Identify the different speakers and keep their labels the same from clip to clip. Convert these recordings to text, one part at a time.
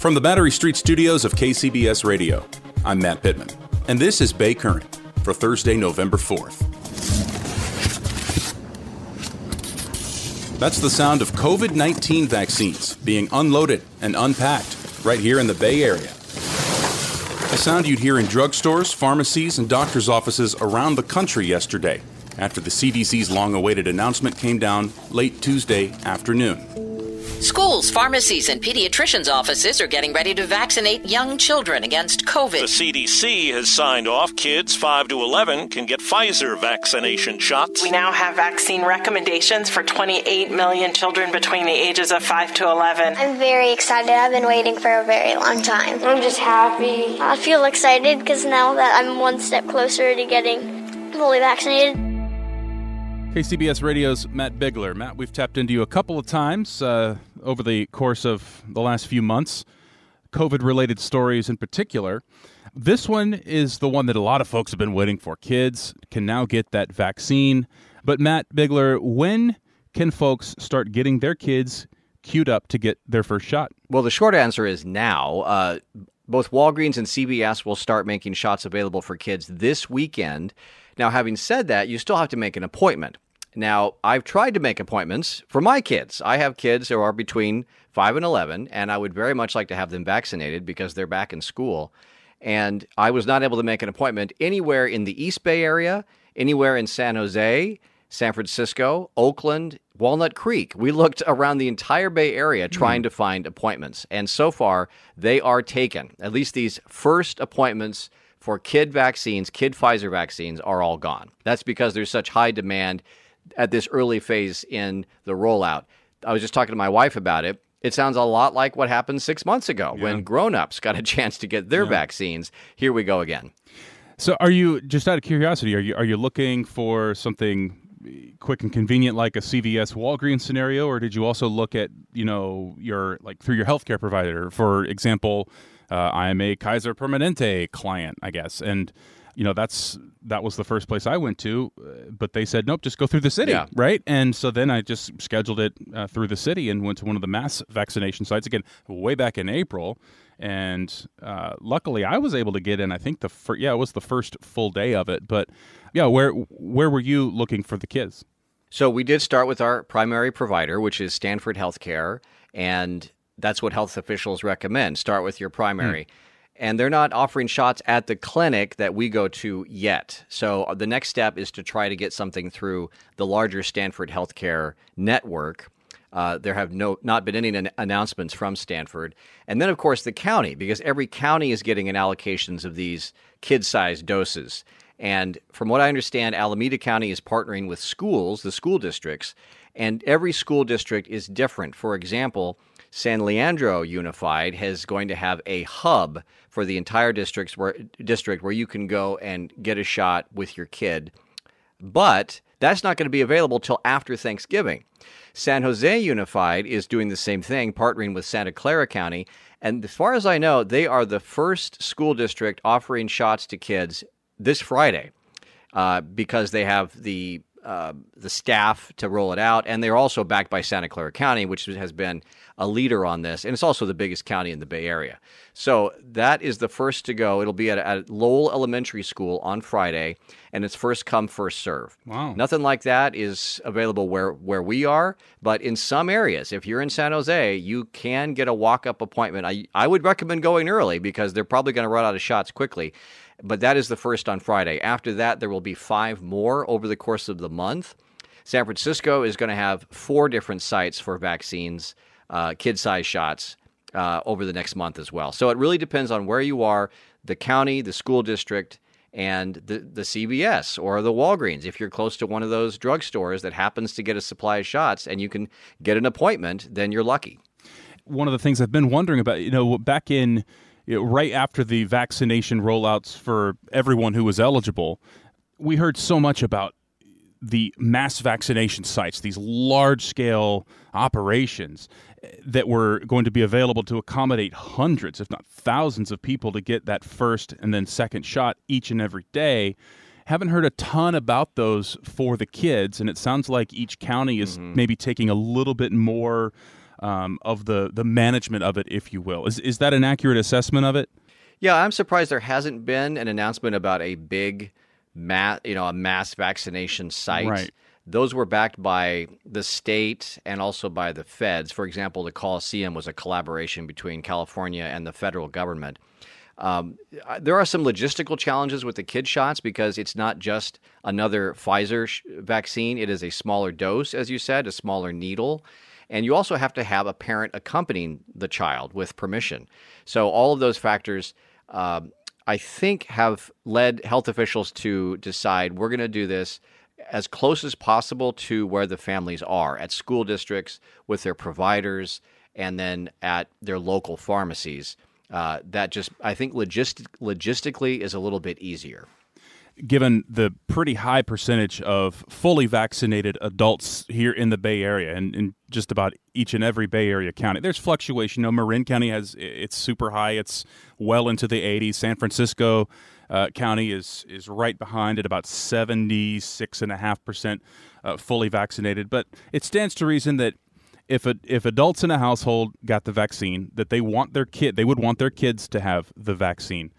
Speaker 1: From the Battery Street studios of KCBS Radio, I'm Matt Pittman, and this is Bay Current for Thursday, November 4th. That's the sound of COVID 19 vaccines being unloaded and unpacked right here in the Bay Area. A sound you'd hear in drugstores, pharmacies, and doctors' offices around the country yesterday after the CDC's long awaited announcement came down late Tuesday afternoon.
Speaker 2: Schools, pharmacies, and pediatricians' offices are getting ready to vaccinate young children against COVID.
Speaker 3: The CDC has signed off kids 5 to 11 can get Pfizer vaccination shots.
Speaker 4: We now have vaccine recommendations for 28 million children between the ages of 5 to 11.
Speaker 5: I'm very excited. I've been waiting for a very long time.
Speaker 6: I'm just happy.
Speaker 5: I feel excited because now that I'm one step closer to getting fully vaccinated.
Speaker 7: KCBS Radio's Matt Bigler. Matt, we've tapped into you a couple of times uh, over the course of the last few months, COVID related stories in particular. This one is the one that a lot of folks have been waiting for. Kids can now get that vaccine. But, Matt Bigler, when can folks start getting their kids queued up to get their first shot?
Speaker 8: Well, the short answer is now. Uh, both Walgreens and CVS will start making shots available for kids this weekend. Now, having said that, you still have to make an appointment. Now, I've tried to make appointments for my kids. I have kids who are between 5 and 11, and I would very much like to have them vaccinated because they're back in school. And I was not able to make an appointment anywhere in the East Bay area, anywhere in San Jose, San Francisco, Oakland, Walnut Creek. We looked around the entire Bay Area trying mm. to find appointments. And so far, they are taken. At least these first appointments for kid vaccines, kid Pfizer vaccines, are all gone. That's because there's such high demand at this early phase in the rollout. I was just talking to my wife about it. It sounds a lot like what happened six months ago yeah. when grown-ups got a chance to get their yeah. vaccines. Here we go again.
Speaker 7: So, are you just out of curiosity? Are you are you looking for something quick and convenient like a CVS Walgreens scenario, or did you also look at you know your like through your healthcare provider? For example, uh, I am a Kaiser Permanente client, I guess, and you know that's that was the first place I went to, uh, but they said nope, just go through the city, yeah. right? And so then I just scheduled it uh, through the city and went to one of the mass vaccination sites again, way back in April, and uh, luckily I was able to get in. I think the fir- yeah it was the first full day of it, but yeah, where where were you looking for the kids?
Speaker 8: So we did start with our primary provider, which is Stanford Healthcare, and that's what health officials recommend. Start with your primary. Mm. And they're not offering shots at the clinic that we go to yet. So uh, the next step is to try to get something through the larger Stanford Healthcare network. Uh, there have no not been any an- announcements from Stanford, and then of course the county, because every county is getting an allocations of these kid-sized doses. And from what I understand, Alameda County is partnering with schools, the school districts, and every school district is different. For example, San Leandro Unified is going to have a hub for the entire districts where, district where you can go and get a shot with your kid. But that's not going to be available till after Thanksgiving. San Jose Unified is doing the same thing, partnering with Santa Clara County. And as far as I know, they are the first school district offering shots to kids this Friday uh, because they have the uh, the staff to roll it out, and they're also backed by Santa Clara County, which has been a leader on this, and it's also the biggest county in the Bay Area. So that is the first to go. It'll be at, at Lowell Elementary School on Friday, and it's first come, first serve.
Speaker 7: Wow.
Speaker 8: Nothing like that is available where where we are, but in some areas, if you're in San Jose, you can get a walk up appointment. I I would recommend going early because they're probably going to run out of shots quickly but that is the first on Friday. After that, there will be five more over the course of the month. San Francisco is going to have four different sites for vaccines, uh, kid size shots, uh, over the next month as well. So it really depends on where you are, the county, the school district, and the, the CVS or the Walgreens. If you're close to one of those drugstores that happens to get a supply of shots and you can get an appointment, then you're lucky.
Speaker 7: One of the things I've been wondering about, you know, back in right after the vaccination rollouts for everyone who was eligible, we heard so much about the mass vaccination sites, these large scale operations that were going to be available to accommodate hundreds, if not thousands, of people to get that first and then second shot each and every day. Haven't heard a ton about those for the kids, and it sounds like each county is mm-hmm. maybe taking a little bit more um, of the the management of it, if you will. Is is that an accurate assessment of it?
Speaker 8: Yeah, I'm surprised there hasn't been an announcement about a big mass, you know, a mass vaccination site.
Speaker 7: Right.
Speaker 8: Those were backed by the state and also by the feds. For example, the Coliseum was a collaboration between California and the federal government. Um, there are some logistical challenges with the kid shots because it's not just another Pfizer sh- vaccine. It is a smaller dose, as you said, a smaller needle. And you also have to have a parent accompanying the child with permission. So, all of those factors, uh, I think, have led health officials to decide we're going to do this as close as possible to where the families are at school districts, with their providers, and then at their local pharmacies. Uh, that just, I think, logistic- logistically is a little bit easier
Speaker 7: given the pretty high percentage of fully vaccinated adults here in the Bay Area and in just about each and every Bay Area county. There's fluctuation. You know, Marin County has it's super high. It's well into the 80s. San Francisco uh, County is is right behind at about 76 and a half percent uh, fully vaccinated. But it stands to reason that if a, if adults in a household got the vaccine, that they want their kid, they would want their kids to have the vaccine.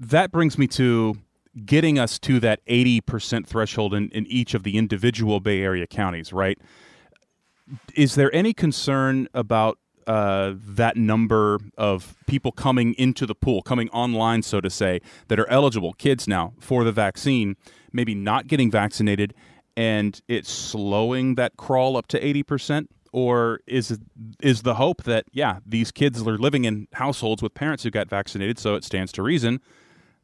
Speaker 7: That brings me to getting us to that 80% threshold in, in each of the individual Bay Area counties, right? Is there any concern about uh, that number of people coming into the pool, coming online, so to say, that are eligible, kids now, for the vaccine, maybe not getting vaccinated, and it's slowing that crawl up to 80%? Or is is the hope that yeah these kids are living in households with parents who got vaccinated, so it stands to reason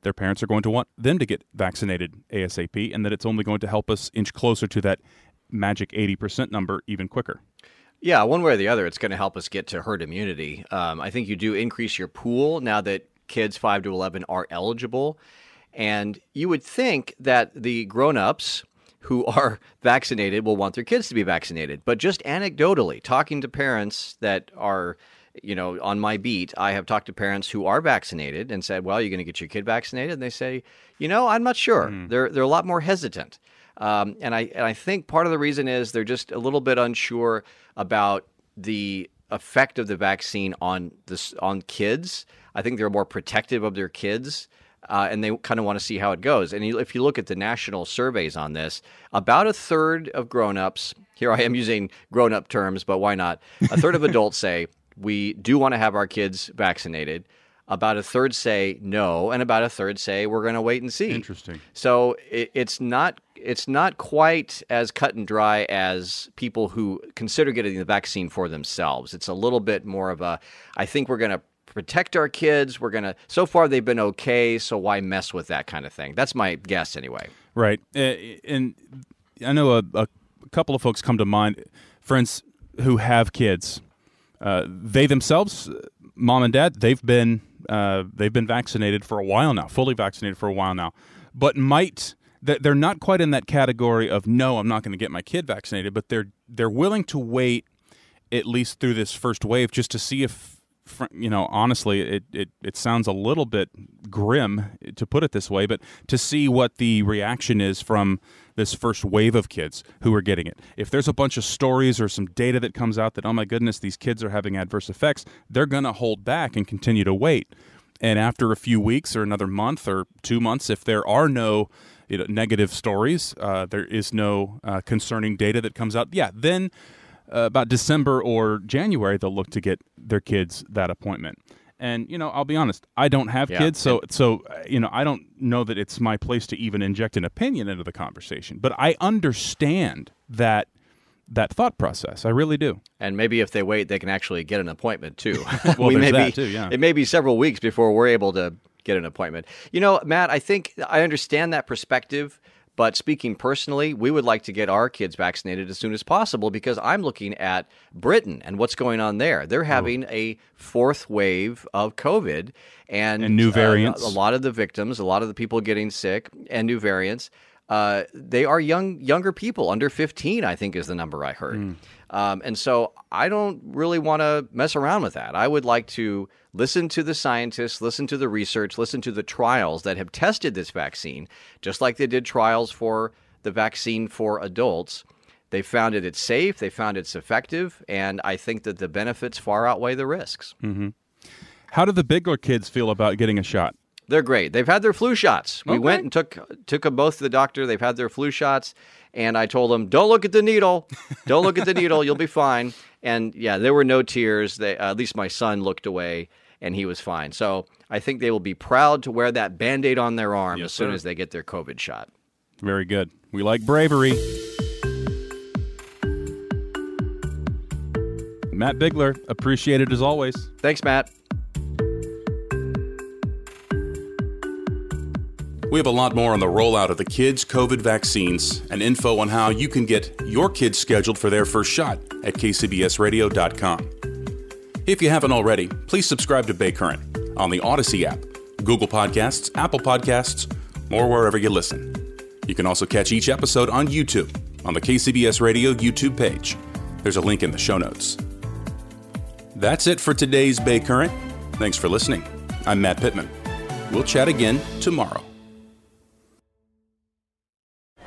Speaker 7: their parents are going to want them to get vaccinated ASAP, and that it's only going to help us inch closer to that magic 80% number even quicker.
Speaker 8: Yeah, one way or the other, it's going to help us get to herd immunity. Um, I think you do increase your pool now that kids 5 to 11 are eligible. And you would think that the grown ups who are vaccinated will want their kids to be vaccinated. But just anecdotally, talking to parents that are you know, on my beat, I have talked to parents who are vaccinated and said, "Well, you're going to get your kid vaccinated," and they say, "You know, I'm not sure. Mm. They're they're a lot more hesitant." Um, and I and I think part of the reason is they're just a little bit unsure about the effect of the vaccine on this on kids. I think they're more protective of their kids. Uh, and they kind of want to see how it goes. And if you look at the national surveys on this, about a third of grown-ups, here I am using grown-up terms, but why not? A third of adults say we do want to have our kids vaccinated. About a third say no, and about a third say we're going to wait and see.
Speaker 7: Interesting.
Speaker 8: So it, it's not it's not quite as cut and dry as people who consider getting the vaccine for themselves. It's a little bit more of a I think we're going to protect our kids. We're going to so far they've been okay, so why mess with that kind of thing? That's my guess anyway.
Speaker 7: Right. And I know a, a couple of folks come to mind, friends who have kids uh, they themselves, mom and dad, they've been uh, they've been vaccinated for a while now, fully vaccinated for a while now, but might they're not quite in that category of no, I'm not going to get my kid vaccinated, but they're they're willing to wait at least through this first wave just to see if you know honestly it, it, it sounds a little bit grim to put it this way but to see what the reaction is from this first wave of kids who are getting it. If there's a bunch of stories or some data that comes out that, oh my goodness, these kids are having adverse effects, they're going to hold back and continue to wait. And after a few weeks or another month or two months, if there are no you know, negative stories, uh, there is no uh, concerning data that comes out, yeah, then uh, about December or January, they'll look to get their kids that appointment. And you know, I'll be honest, I don't have
Speaker 8: Yeah.
Speaker 7: kids, so so uh, you know, I don't know that it's my place to even inject an opinion into the conversation. But I understand that that thought process. I really do.
Speaker 8: And maybe if they wait, they can actually get an appointment too.
Speaker 7: Well, there's
Speaker 8: may be,
Speaker 7: too, yeah.
Speaker 8: It may be several weeks before we're able to get an appointment. You know, Matt, I think I understand that perspective. But speaking personally, we would like to get our kids vaccinated as soon as possible because I'm looking at Britain and what's going on there. They're having a fourth wave of COVID and,
Speaker 7: And new
Speaker 8: uh,
Speaker 7: variants.
Speaker 8: a lot of the victims, a lot of the people getting sick, and new variants. Uh, they are young, younger people, under 15, I think is the number I heard.
Speaker 7: Hmm.
Speaker 8: Um, and so I don't really want to mess around with that. I would like to listen to the scientists, listen to the research, listen to the trials that have tested this vaccine, just like they did trials for the vaccine for adults. They found it it's safe, they found it's effective, and I think that the benefits far outweigh the risks.
Speaker 7: hmm How do the bigger kids feel about getting a shot?
Speaker 8: They're great. They've had their flu shots. We
Speaker 7: Okay.
Speaker 8: went and took took them both to the doctor. They've had their flu shots, and I told them, "Don't look at the needle. Don't look at the needle. You'll be fine." And yeah, there were no tears. They, uh, at least my son looked away, and he was fine. So I think they will be proud to wear that band aid on their arm as soon
Speaker 7: sir.
Speaker 8: as they get their COVID shot.
Speaker 7: Very good. We like bravery. Matt Bigler, appreciate it as always.
Speaker 8: Thanks, Matt.
Speaker 1: We have a lot more on the rollout of the kids' COVID vaccines and info on how you can get your kids scheduled for their first shot at kcbsradio.com. If you haven't already, please subscribe to Bay Current on the Audacy app, Google Podcasts, Apple Podcasts, or wherever you listen. You can also catch each episode on YouTube on the KCBS Radio YouTube page. There's a link in the show notes. That's it for today's Bay Current. Thanks for listening. I'm Matt Pittman. We'll chat again tomorrow.